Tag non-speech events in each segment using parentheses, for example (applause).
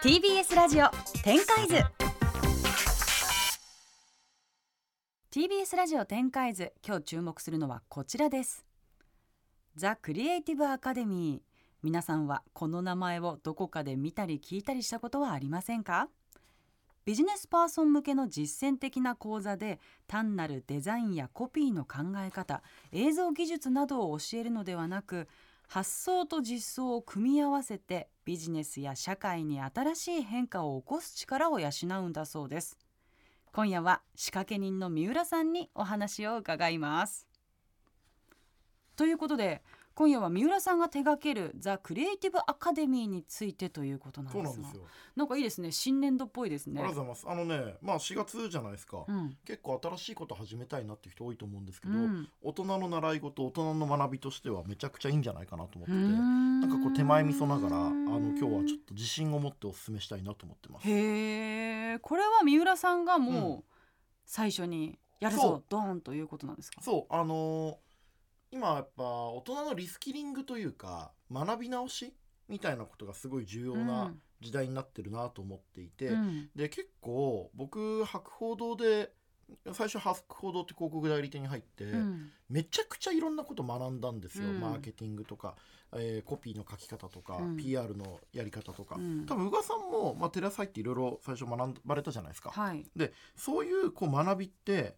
TBS ラジオ展開図。TBS ラジオ展開図今日注目するのはこちらです。ザ・クリエイティブ・アカデミー。皆さんはこの名前をどこかで見たり聞いたりしたことはありませんか？ビジネスパーソン向けの実践的な講座で単なるデザインやコピーの考え方映像技術などを教えるのではなく発想と実装を組み合わせてビジネスや社会に新しい変化を起こす力を養うんだそうです。今夜は仕掛け人の三浦さんにお話を伺います。ということで今夜は三浦さんが手掛けるザ・クリエイティブ・アカデミーについてということなんですがなんですよ。なんかいいですね。新年度っぽいですね。ありがとうございます。あのね、まあ4月じゃないですか。うん。結構新しいこと始めたいなっていう人多いと思うんですけど、うん。大人の習い事、大人の学びとしてはめちゃくちゃいいんじゃないかなと思ってて、ななんかこう手前味噌ながら、あの今日はちょっと自信を持ってお勧めしたいなと思ってます。へえこれは三浦さんがもうう最初にやるぞドーンということなんですか？そう、あのー今やっぱ大人のリスキリングというか学び直しみたいなことがすごい重要な時代になってるなと思っていて、うん。で結構僕博報堂で最初博報堂って広告代理店に入って、うん。めちゃくちゃいろんなこと学んだんですよ、うん。マーケティングとか、えーコピーの書き方とか、うん。PR のやり方とか、うん。多分宇賀さんも、まあ、テレ朝入っていろいろ最初学ばれたじゃないですか、はい。でそういうこう学びって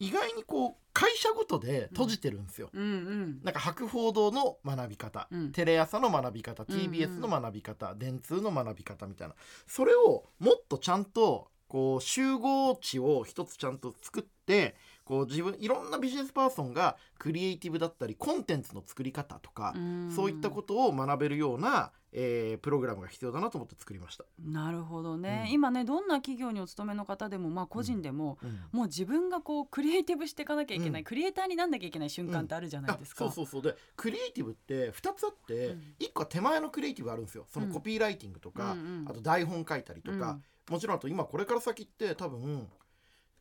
意外にこう会社ごとで閉じてるんですよ、うんうん。なんか博報堂の学び方、うん。テレ朝の学び方うんうん。TBS の学び方、電通の学び方みたいな。それをもっとちゃんとこう集合値を一つちゃんと作ってこう自分いろんなビジネスパーソンがクリエイティブだったりコンテンツの作り方とか、ん。そういったことを学べるような、えープログラムが必要だなと思って作りました。なるほどね、うん。今ねどんな企業にお勤めの方でもまあ個人でも、うん。もう自分がこうクリエイティブしていかなきゃいけない、うん。クリエイターになんなきゃいけない瞬間ってあるじゃないですか、あそうそうそう。でクリエイティブって2つあって、うん。1個は手前のクリエイティブあるんですよ。そのコピーライティングとか、うんうん。あと台本書いたりとか、もちろんあと今これから先って多分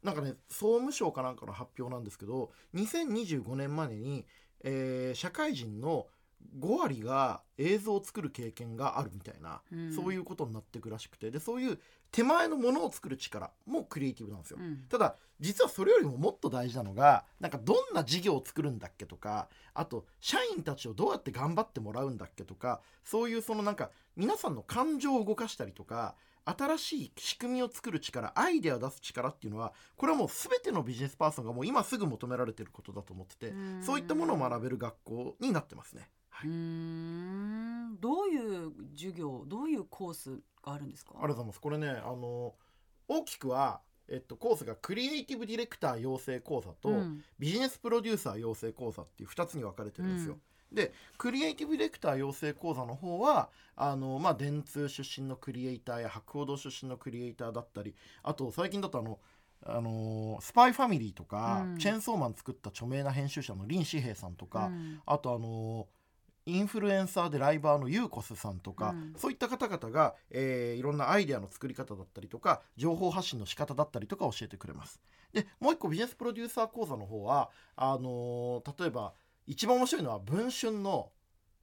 なんかね総務省かなんかの発表なんですけど2025年までに、えー社会人の5割が映像を作る経験があるみたいな、うんそういうことになってくらしくてでそういう手前のものを作る力もクリエイティブなんですよ。うんただ実はそれよりももっと大事なのがなんかどんな事業を作るんだっけとかあと社員たちをどうやって頑張ってもらうんだっけとかそういうそのなんか皆さんの感情を動かしたりとか新しい仕組みを作る力アイデアを出す力っていうのはこれはもう全てのビジネスパーソンがもう今すぐ求められてることだと思っててうんそういったものを学べる学校になってますね。はいんどういう授業どういうコースがあるんですか？ありがとうございます。これね、あの大きくは、えっと、コースがクリエイティブディレクター養成講座と、うんビジネスプロデューサー養成講座っていう2つに分かれてるんですよ。でクリエイティブディレクター養成講座の方はあの、まあ、電通出身のクリエイターや博報堂出身のクリエイターだったりあと最近だとあのあのスパイファミリーとか、うん。チェーンソーマン作った著名な編集者の林志平さんとか、うん。あとあのインフルエンサーでライバーのユーコスさんとか、うん。そういった方々が、えーいろんなアイデアの作り方だったりとか情報発信の仕方だったりとか教えてくれます。でもう一個ビジネスプロデューサー講座の方はあのー例えば一番面白いのは文春の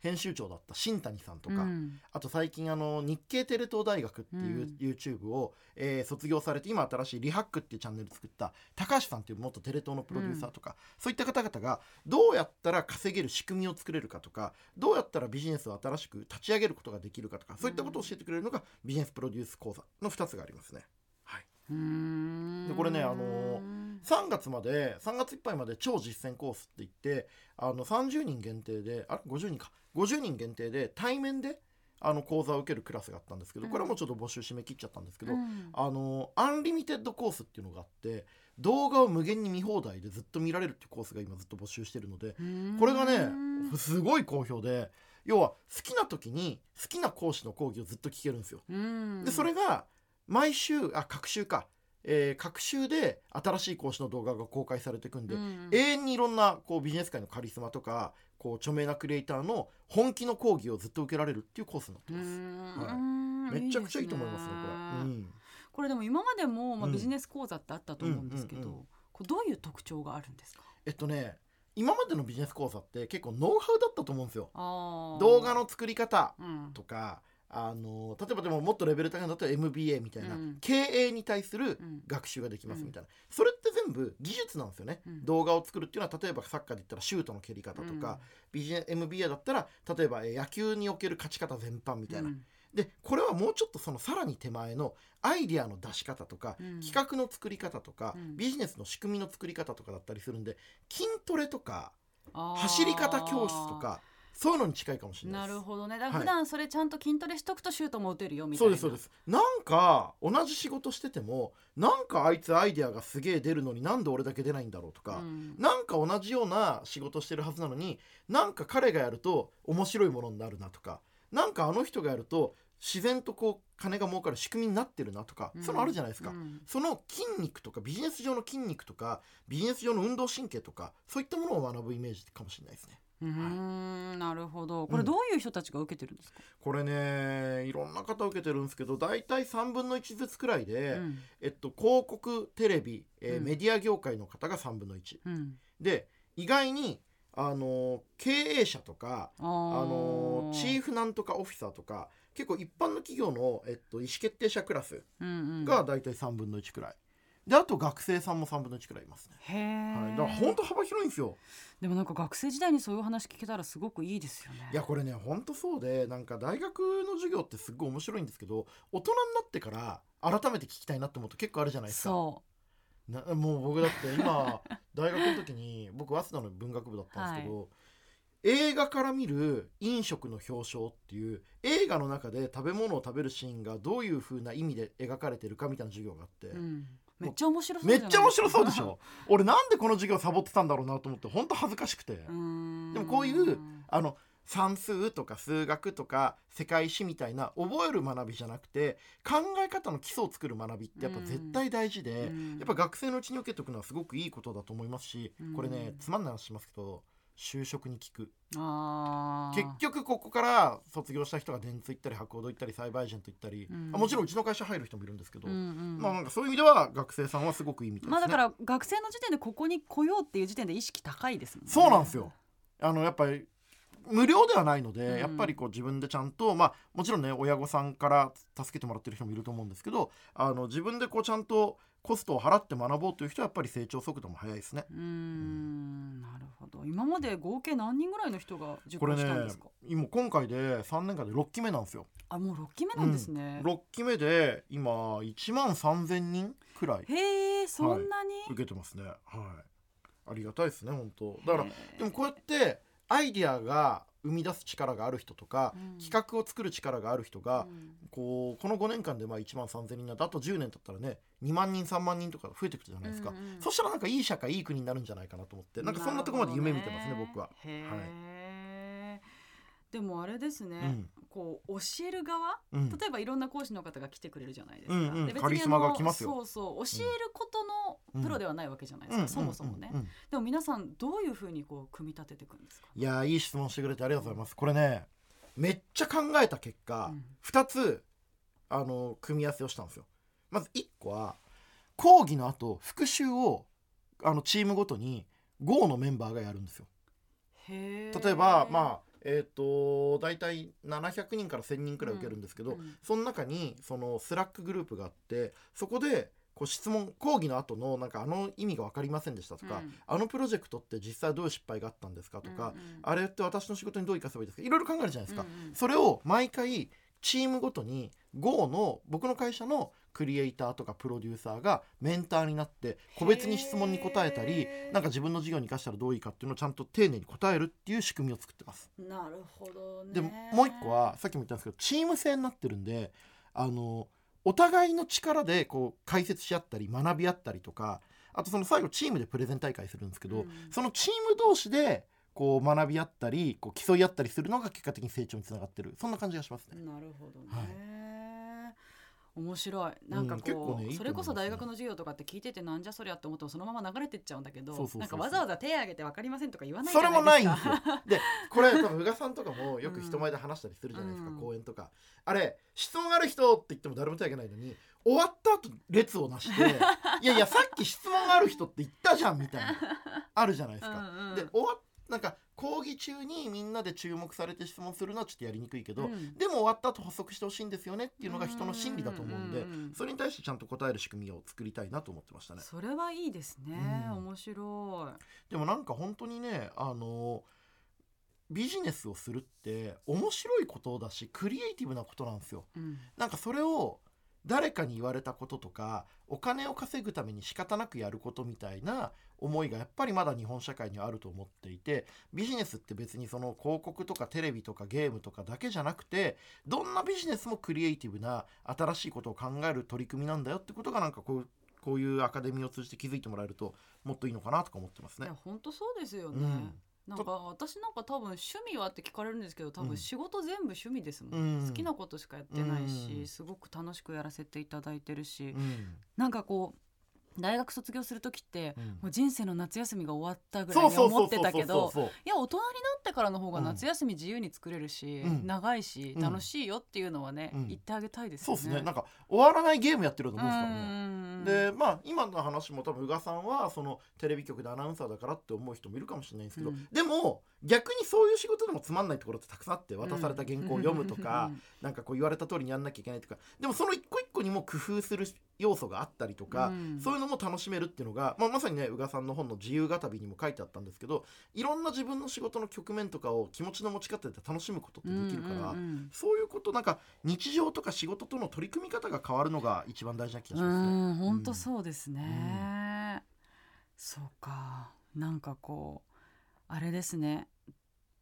編集長だった新谷さんとか、うん。あと最近あの日経テレ東大学っていううん。YouTube を、えー卒業されて今新しいリハックっていうチャンネル作った高橋さんっていう元テレ東のプロデューサーとか、そういった方々がどうやったら稼げる仕組みを作れるかとかどうやったらビジネスを新しく立ち上げることができるかとかそういったことを教えてくれるのがビジネスプロデュース講座の2つがありますね。はい、うーん。でこれねあの3月まで3月いっぱいまで超実践コースって言ってあの30人限定であ50人か。50人限定で対面であの講座を受けるクラスがあったんですけどうん。これはもうちょっと募集締め切っちゃったんですけど、うん。あのアンリミテッドコースっていうのがあって動画を無限に見放題でずっと見られるっていうコースが今ずっと募集してるのでうん。これがねすごい好評で要は好きな時に好きな講師の講義をずっと聞けるんですよ。うん。でそれが毎週あ各週か、えー各週で新しい講師の動画が公開されていくんで、うん永遠にいろんなこうビジネス界のカリスマとかこう著名なクリエイターの本気の講義をずっと受けられるっていうコースになってうます。ん。めちゃくちゃいいと思いますねこれ。うん。これでも今までも、まあ、うんビジネス講座ってあったと思うんですけど、うんうんうん。これどういう特徴があるんですか？えっとね今までのビジネス講座って結構ノウハウだったと思うんですよ。動画の作り方うん。とかあの例えばでももっとレベル高いんだったら MBA みたいな、うん。経営に対するうん。学習ができますみたいな、それって全部技術なんですよね、うん。動画を作るっていうのは例えばサッカーで言ったらシュートの蹴り方とか、ビジネ MBA だったら例えばえー野球における勝ち方全般みたいな、うん。でこれはもうちょっとそのさらに手前のアイデアの出し方とか、うん。企画の作り方とか、うん。ビジネスの仕組みの作り方とかだったりするんで筋トレとか走り方教室とかそういうのに近いかもしれなです。ないるほどね。だからはい。普段それちゃんと筋トレしとくとシュートも打てるよみたいな。そうですそうです。なんか同じ仕事しててもなんかあいつアイデアがすげえ出るのになんで俺だけ出ないんだろうとか、うん。なんか同じような仕事してるはずなのになんか彼がやると面白いものになるなとかなんかあの人がやると自然とこう金が儲かる仕組みになってるなとか、うん。そのあるじゃないですか、うん。その筋肉とかビジネス上の筋肉とかビジネス上の運動神経とかそういったものを学ぶイメージかもしれないですね。うーんなるほど。これどういう人たちが受けてるんですか、これねいろんな方受けてるんですけど大体3分の1ずつくらいで、うん。えっと、広告テレビ、えーうん。メディア業界の方が3分の1うん。で意外にあの経営者とかああのチーフなんとかオフィサーとか結構一般の企業の、えっと、意思決定者クラスうんうん。が大体3分の1くらいであと学生さんも3分の1くらいいますね、へえ、はい、だから本当幅広いんですよ。でもなんか学生時代にそういう話聞けたらすごくいいですよね。いやこれね本当そうでなんか大学の授業ってすっごい面白いんですけど大人になってから改めて聞きたいなって思うと結構あるじゃないですか。そなもう僕だって今大学の時に僕早稲田の文学部だったんですけど、映画から見る飲食の表彰っていう映画の中で食べ物を食べるシーンがどういう風な意味で描かれてるかみたいな授業があって、う、うん、めっちゃ面白そうめっちゃ面白そうでしょ。俺なんでこの授業サボってたんだろうなと思って本当恥ずかしくて、でもこういうあの算数とか数学とか世界史みたいな覚える学びじゃなくて考え方の基礎を作る学びってやっぱ絶対大事で、うん。やっぱ学生のうちに受けておくのはすごくいいことだと思いますし、うんこれねつまんない話しますけど就職に効く。結局ここから卒業した人が電通行ったり博報堂行ったりサイバーエージェント行ったり、うん。あもちろんうちの会社入る人もいるんですけど、うんうんまあなんかそういう意味では学生さんはすごくいいみたいですね。まあだから学生の時点でここに来ようっていう時点で意識高いですもんね。そうなんですよ。あのやっぱり無料ではないので、うん。やっぱりこう自分でちゃんとまあもちろんね親御さんから助けてもらってる人もいると思うんですけどあの自分でこうちゃんとコストを払って学ぼうという人はやっぱり成長速度も速いですね。うーん。なるほど。今まで合計何人ぐらいの人が受講したんですか、今今回で3年間で6期目なんですよ。あもう6期目なんですね、6期目で今1万3000人くらいへえそんなに、受けてますね。はい。ありがたいですね本当。だからでもこうやってアイディアが生み出す力がある人とか、うん。企画を作る力がある人が、うん。こうこの5年間でまあ1万3000人になってあと10年経ったらね2万人3万人とか増えてくるじゃないですか、うんうんそしたらなんかいい社会いい国になるんじゃないかなと思って。なんかそんなところまで夢見てますね僕は。へえ、でもあれですね、うん。こう教える側うん。例えばいろんな講師の方が来てくれるじゃないですか、うんうん。で別にカリスマが来ますよ。そうそう教えることのプロではないわけじゃないですか、うん。そもそもね、でも皆さんどういうふうにこう組み立てていくんですか？いやーいい質問してくれてありがとうございます。これねめっちゃ考えた結果、うん。2つあの組み合わせをしたんですよ。まず1個は講義の後復習をあのチームごとに GO のメンバーがやるんですよ。へ例えばまあえっ、と大体700人から1000人くらい受けるんですけど、うんうん。その中にその Slack グループがあってそこでこう質問講義の後のなんかあの意味が分かりませんでしたとか、うん。あのプロジェクトって実際どういう失敗があったんですかとか、うんうん。あれって私の仕事にどう生かせばいいですか？いろいろ考えるじゃないですか、うんうん。それを毎回チームごとに GO の僕の会社のクリエイターとかプロデューサーがメンターになって個別に質問に答えたりなんか自分の事業に生かしたらどういいかっていうのをちゃんと丁寧に答えるっていう仕組みを作ってます。なるほどね。でももう一個はさっきも言ったんですけどチーム制になってるんであのお互いの力でこう解説し合ったり学び合ったりとかあとその最後チームでプレゼン大会するんですけど、うん。そのチーム同士でこう学び合ったりこう競い合ったりするのが結果的に成長につながってる。そんな感じがしますね。なるほどね、はい面白い。なんかこう、ねいいと思いますね。それこそ大学の授業とかって聞いててなんじゃそりゃって思ってもそのまま流れてっちゃうんだけどそうそうそうそう。なんかわざわざ手挙げて分かりませんとか言わないじそれゃないですか。もないんですよ。でこれ多分宇賀さんとかもよく人前で話したりするじゃないですか、うん。講演とか。あれ質問ある人って言っても誰も手挙げないのに終わった後列をなして「(laughs) いやいやさっき質問ある人って言ったじゃん」みたいな。あるじゃないですか。うんうん。で終わっなんか講義中にみんなで注目されて質問するのはちょっとやりにくいけど、うん。でも終わった後補足してほしいんですよねっていうのが人の心理だと思うんで、うん。うん。うんそれに対してちゃんと答える仕組みを作りたいなと思ってましたね。それはいいですね、うん。面白でもなんか本当にねあのビジネスをするって面白いことだしクリエイティブなことなんですよ。なんかそれを誰かに言われたこととかお金を稼ぐために仕方なくやることみたいな思いがやっぱりまだ日本社会にはあると思っていてビジネスって別にその広告とかテレビとかゲームとかだけじゃなくてどんなビジネスもクリエイティブな新しいことを考える取り組みなんだよってことがなんかこうこういうアカデミーを通じて気づいてもらえるともっといいのかなとか思ってますね。本当そうですよね、うんなんか私なんか多分趣味はって聞かれるんですけど多うん。分仕事全部趣味ですもん、うん。好きなことしかやってないし、うん。すごく楽しくやらせていただいてるし、うん。なんかこう大学卒業する時って、うん。もう人生の夏休みが終わったぐらいに思ってたけどいや大人になってからの方が夏休み自由に作れるし、うん。長いしうん。楽しいよっていうのはね、うん。言ってあげたいですよね。そうですね。なんか終わらないゲームやってると思うんですからね。うんでまあ今の話も多分宇賀さんはそのテレビ局でアナウンサーだからって思う人もいるかもしれないんですけど、うん。でも逆にそういう仕事でもつまんないところってたくさんあって渡された原稿を読むとか、なんかこう言われた通りにやんなきゃいけないとかでもその一個一個にも工夫する要素があったりとか、うん。そういうのも楽しめるっていうのが、まあ、まさにね宇賀さんの本の「自由が旅」にも書いてあったんですけどいろんな自分の仕事の局面とかを気持ちの持ち方で楽しむことってできるから。うんうんうん。そういうことなんか日常とか仕事との取り組み方が変わるのが一番大事な気がしますね。うん本当そうですね、そうか。なんかこうあれですね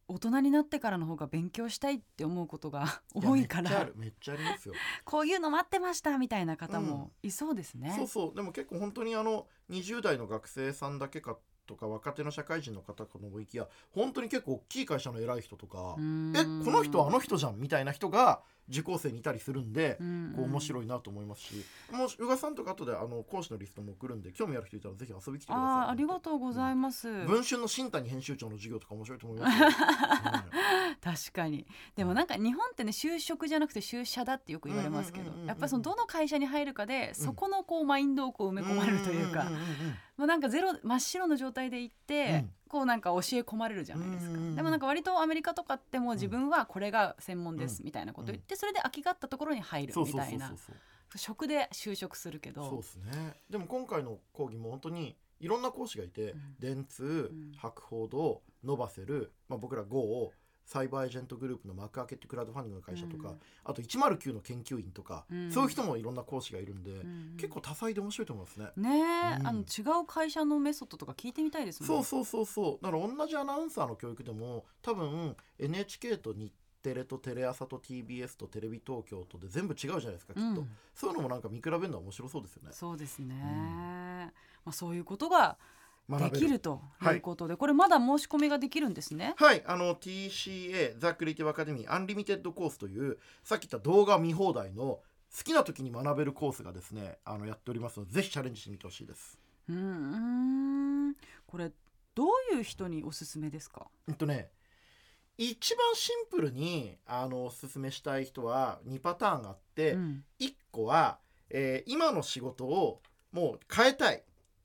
大人になってからの方が勉強したいって思うことがや多いからめっちゃあるめっちゃありますよ。こういうの待ってましたみたいな方もいそうですね。そうそうでも結構本当にあの20代の学生さんだけかとか若手の社会人の方かと思いきや本当に結構大きい会社の偉い人とかえこの人はあの人じゃんみたいな人が受講生にいたりするんで、うんこう面白いなと思いますし。もし宇賀さんとか後であの講師のリストも送るんで興味ある人いたらぜひ遊びに来てください。あーありがとうございます。文春の新谷編集長の授業とか面白いと思いますよ。(laughs) 確かに。でもなんか日本ってね就職じゃなくて就社だってよく言われますけどうん。うんうんうんうんやっぱりそのどの会社に入るかでそこのこうマインドをこう埋め込まれるというかんんんうなんかゼロ真っ白の状態で行って、うんこうなんか教え込まれるじゃないですか、でもなんか割とアメリカとかってもう自分はこれが専門ですみたいなこと言ってそれで空きがあったところに入るみたいな職で就職するけど。そうですね。でも今回の講義も本当にいろんな講師がいて、うん。電通ん。博報堂ノバセル、まあ、僕ら GO サイバーエージェントグループの幕開けってクラウドファンディングの会社とか、うん。あと109の研究員とか、うん。そういう人もいろんな講師がいるんで、うん結構多彩で面白いと思いますね。ねえ、うん。あの違う会社のメソッドとか聞いてみたいですもんそうそうそうそう。だから同じアナウンサーの教育でも多分 NHK と日テレとテレ朝と TBS とテレビ東京とで全部違うじゃないですかきっと、うんそういうのもなんか見比べるのは面白そうですよね。そうですね、まあ、そういうことができるとはいいうことで、これまだ申し込みができるんですね。はい、あの TCA ザ・クリエイティブ・アカデミーアンリミテッドコースというさっき言った動画見放題の好きな時に学べるコースがですねあのやっておりますのでぜひチャレンジしてみてほしいです。うーんこれどういう人におすすめですか？えっとね一番シンプルにあのおすすめしたい人は2パターンがあって、うん1個は、えー今の仕事をもう変えたい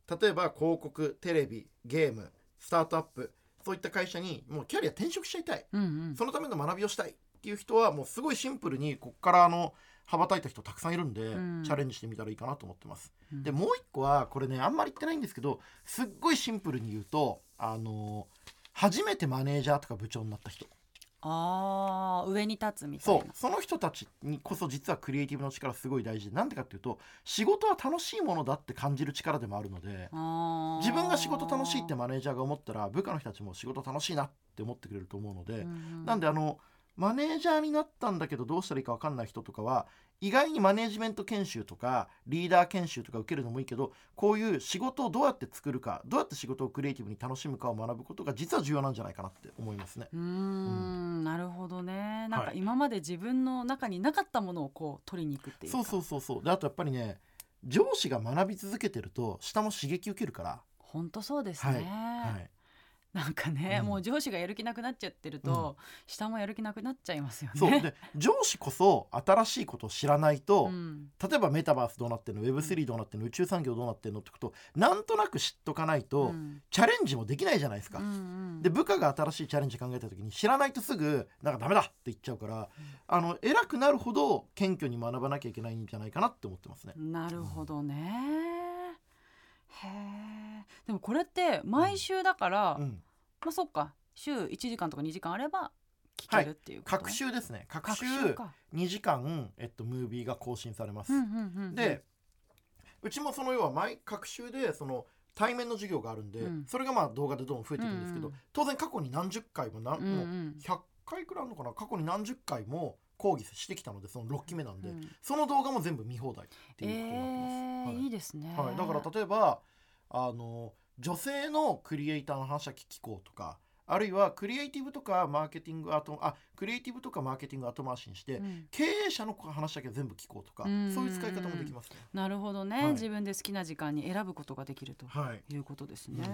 例えば広告テレビゲームスタートアップそういった会社にもうキャリア転職しちゃいたい。うんうん。そのための学びをしたいっていう人はもうすごいシンプルにこっからあの羽ばたいた人たくさんいるんで、うん。チャレンジしてみたらいいかなと思ってます。うん。でもう一個はこれねあんまり言ってないんですけどすっごいシンプルに言うとあの初めてマネージャーとか部長になった人あー上に立つみたいな。そう。その人たちにこそ実はクリエイティブの力すごい大事でなんでかっていうと仕事は楽しいものだって感じる力でもあるので自分が仕事楽しいってマネージャーが思ったら部下の人たちも仕事楽しいなって思ってくれると思うので、うん。なんであのマネージャーになったんだけどどうしたらいいか分かんない人とかは意外にマネージメント研修とかリーダー研修とか受けるのもいいけどこういう仕事をどうやって作るかどうやって仕事をクリエイティブに楽しむかを学ぶことが実は重要なんじゃないかなって思いますね。うーんなるほどね。なんかはい今まで自分の中になかったものをこう取りに行くっていうか。そうそうそうそう。であとやっぱりね上司が学び続けてると下も刺激受けるから、本当そうですはい。ね、はい、なんかね、うん。もう上司がやる気なくなっちゃってると、下もやる気なくなっちゃいますよね。そう。で上司こそ新しいことを知らないと、うん。例えばメタバースどうなってんの？Web3 どうなってんの？宇宙産業どうなってんのってことなんとなく知っとかないと、うん。チャレンジもできないじゃないですか。うんうん。で部下が新しいチャレンジ考えた時に知らないとすぐなんかダメだって言っちゃうから、あの偉くなるほど謙虚に学ばなきゃいけないんじゃないかなって思ってますね。なるほどね。へえ。でもこれって毎週だから、うん、まあそっか。週1時間とか2時間あれば聞けるっていうこと、各週ですね。各各週週か。2時間、えっと、ムービーが更新されます。うんうんうんうんでうちもその要は毎各週でその対面の授業があるんで、うん。それがまあ動画でどんどん増えていくんですけど、うん当然過去に何十回も何、うんうもうん100回くらいあるのかな？過去に何十回も講義してきたのでその6期目なんで、うん。その動画も全部見放題っていうことになってます。えーはい。いいですね。はい、だから例えばあの女性のクリエイターの話は聞こうとかあるいはクリエイティブとかマーケティング後あクリエイティブとかマーケティング後回しにして、うん。経営者の話だけ全部聞こうとか、うん。そういう使い方もできますね。なるほどね、はい。自分で好きな時間に選ぶことができるとはい、いうことですね。う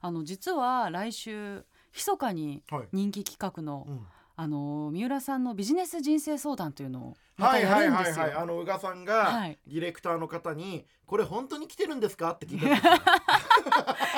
あの実は来週密かにはい。人気企画の、うんあの三浦さんのビジネス人生相談というのをはいはいやるんですよ。はいはいあの宇賀さんがはい。ディレクターの方に「これ本当に来てるんですか?」って聞いたんですよ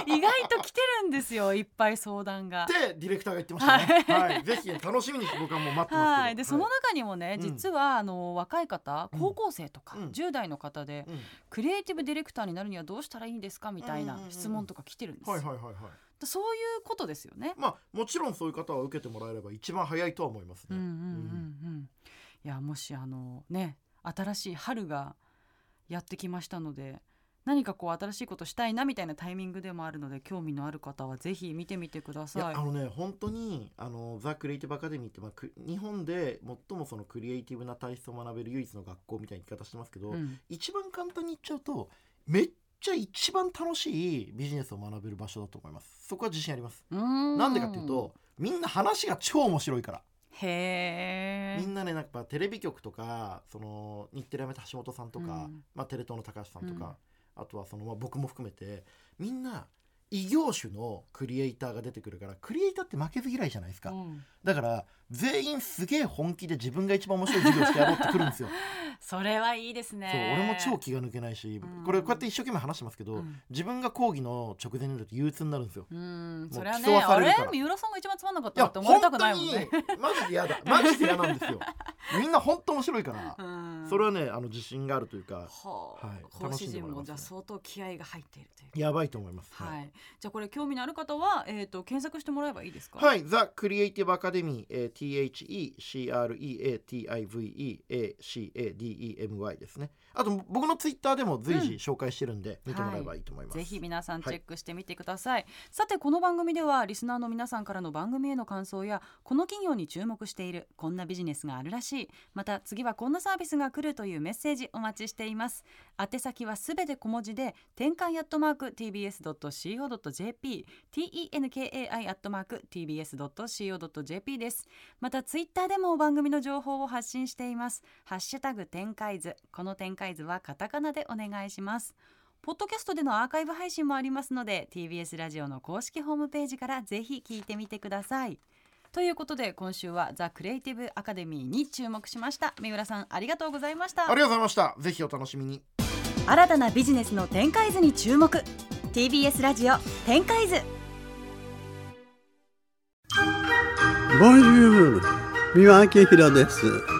意外と来てるんですよいっぱい相談が。(laughs) でディレクターが言ってましたね。はい、ぜひ楽しみにして僕はもう待ってます。けど。はい、でその中にもね、うん。実はあの若い方うん。高校生とか、うん。10代の方で、うん。クリエイティブディレクターになるにはどうしたらいいんですか？みたいなうんうんうんうん。質問とか来てるんですよ、はいはいはいはい。でそういうことですよね。まあもちろんそういう方は受けてもらえれば一番早いとは思いますね。うんうんうんうん。いやもしあのね新しい春がやってきましたので何かこう新しいことしたいなみたいなタイミングでもあるので興味のある方はぜひ見てみてくだいさい。やあのね本当にあのザ・クリエイティブ・アカデミーって、まあ、く日本で最もそのクリエイティブな体質を学べる唯一の学校みたいな言い方してますけど、うん一番簡単に言っちゃうとめっちゃ一番楽しいビジネスを学べる場所だと思います。そこは自信あります。なんでかっていうとみんな話が超面白いから。へえ。みんなねなんかテレビ局とかその日テレやめた橋本さんとか、うん。まあ、テレ東の高橋さんとか、あとはその、まあ、僕も含めてみんな異業種のクリエイターが出てくるからクリエイターって負けず嫌いじゃないですか、うん。だから全員すげえ本気で自分が一番面白い授業してやろうってくるんですよ (laughs) それはいいですそうね。俺も超気が抜けないし、うん。これこうやって一生懸命話してますけど、うん。自分が講義の直前になると憂鬱になるんですよ。うん、うそれはねあれ？三浦さんが一番つまんなかったって思われたくないもん本ね。マジで嫌だ。マジで嫌なんですよ。(laughs) みんな本当面白いから、うん。それはねあの自信があるというか。はあ、はい。講師陣もじゃ相当気合が入っているという。やばいと思います。はい、じゃあこれ興味のある方は、えー、と検索してもらえばいいですか？はい、ザ・クリエイティブ・アカデミー、えー、THECREATIVEACADEMY ですね。あと、僕のツイッターでも随時紹介してるんで、見てもらえばいいと思います。ぜひ皆さんチェックしてみてください、さてこの番組ではリスナーの皆さんからの番組への感想やこの企業に注目しているこんなビジネスがあるらしい。また次はこんなサービスが来るというメッセージお待ちしています。宛先はすべて小文字で転換アットマーク tbs.co.jp tenkai アットマーク tbs.co.jp です。またツイッターでも番組の情報を発信しています。ハッシュタグ展開図この展開図はカタカナでお願いします。ポッドキャストでのアーカイブ配信もありますので TBS ラジオの公式ホームページからぜひ聞いてみてください。ということで今週はザ・クリエイティブ・アカデミーに注目しました。三浦さんありがとうございました。ありがとうございました。ぜひお楽しみに。新たなビジネスの展開図に注目。TBS ラジオ展開図。ボンジュール。三輪明宏です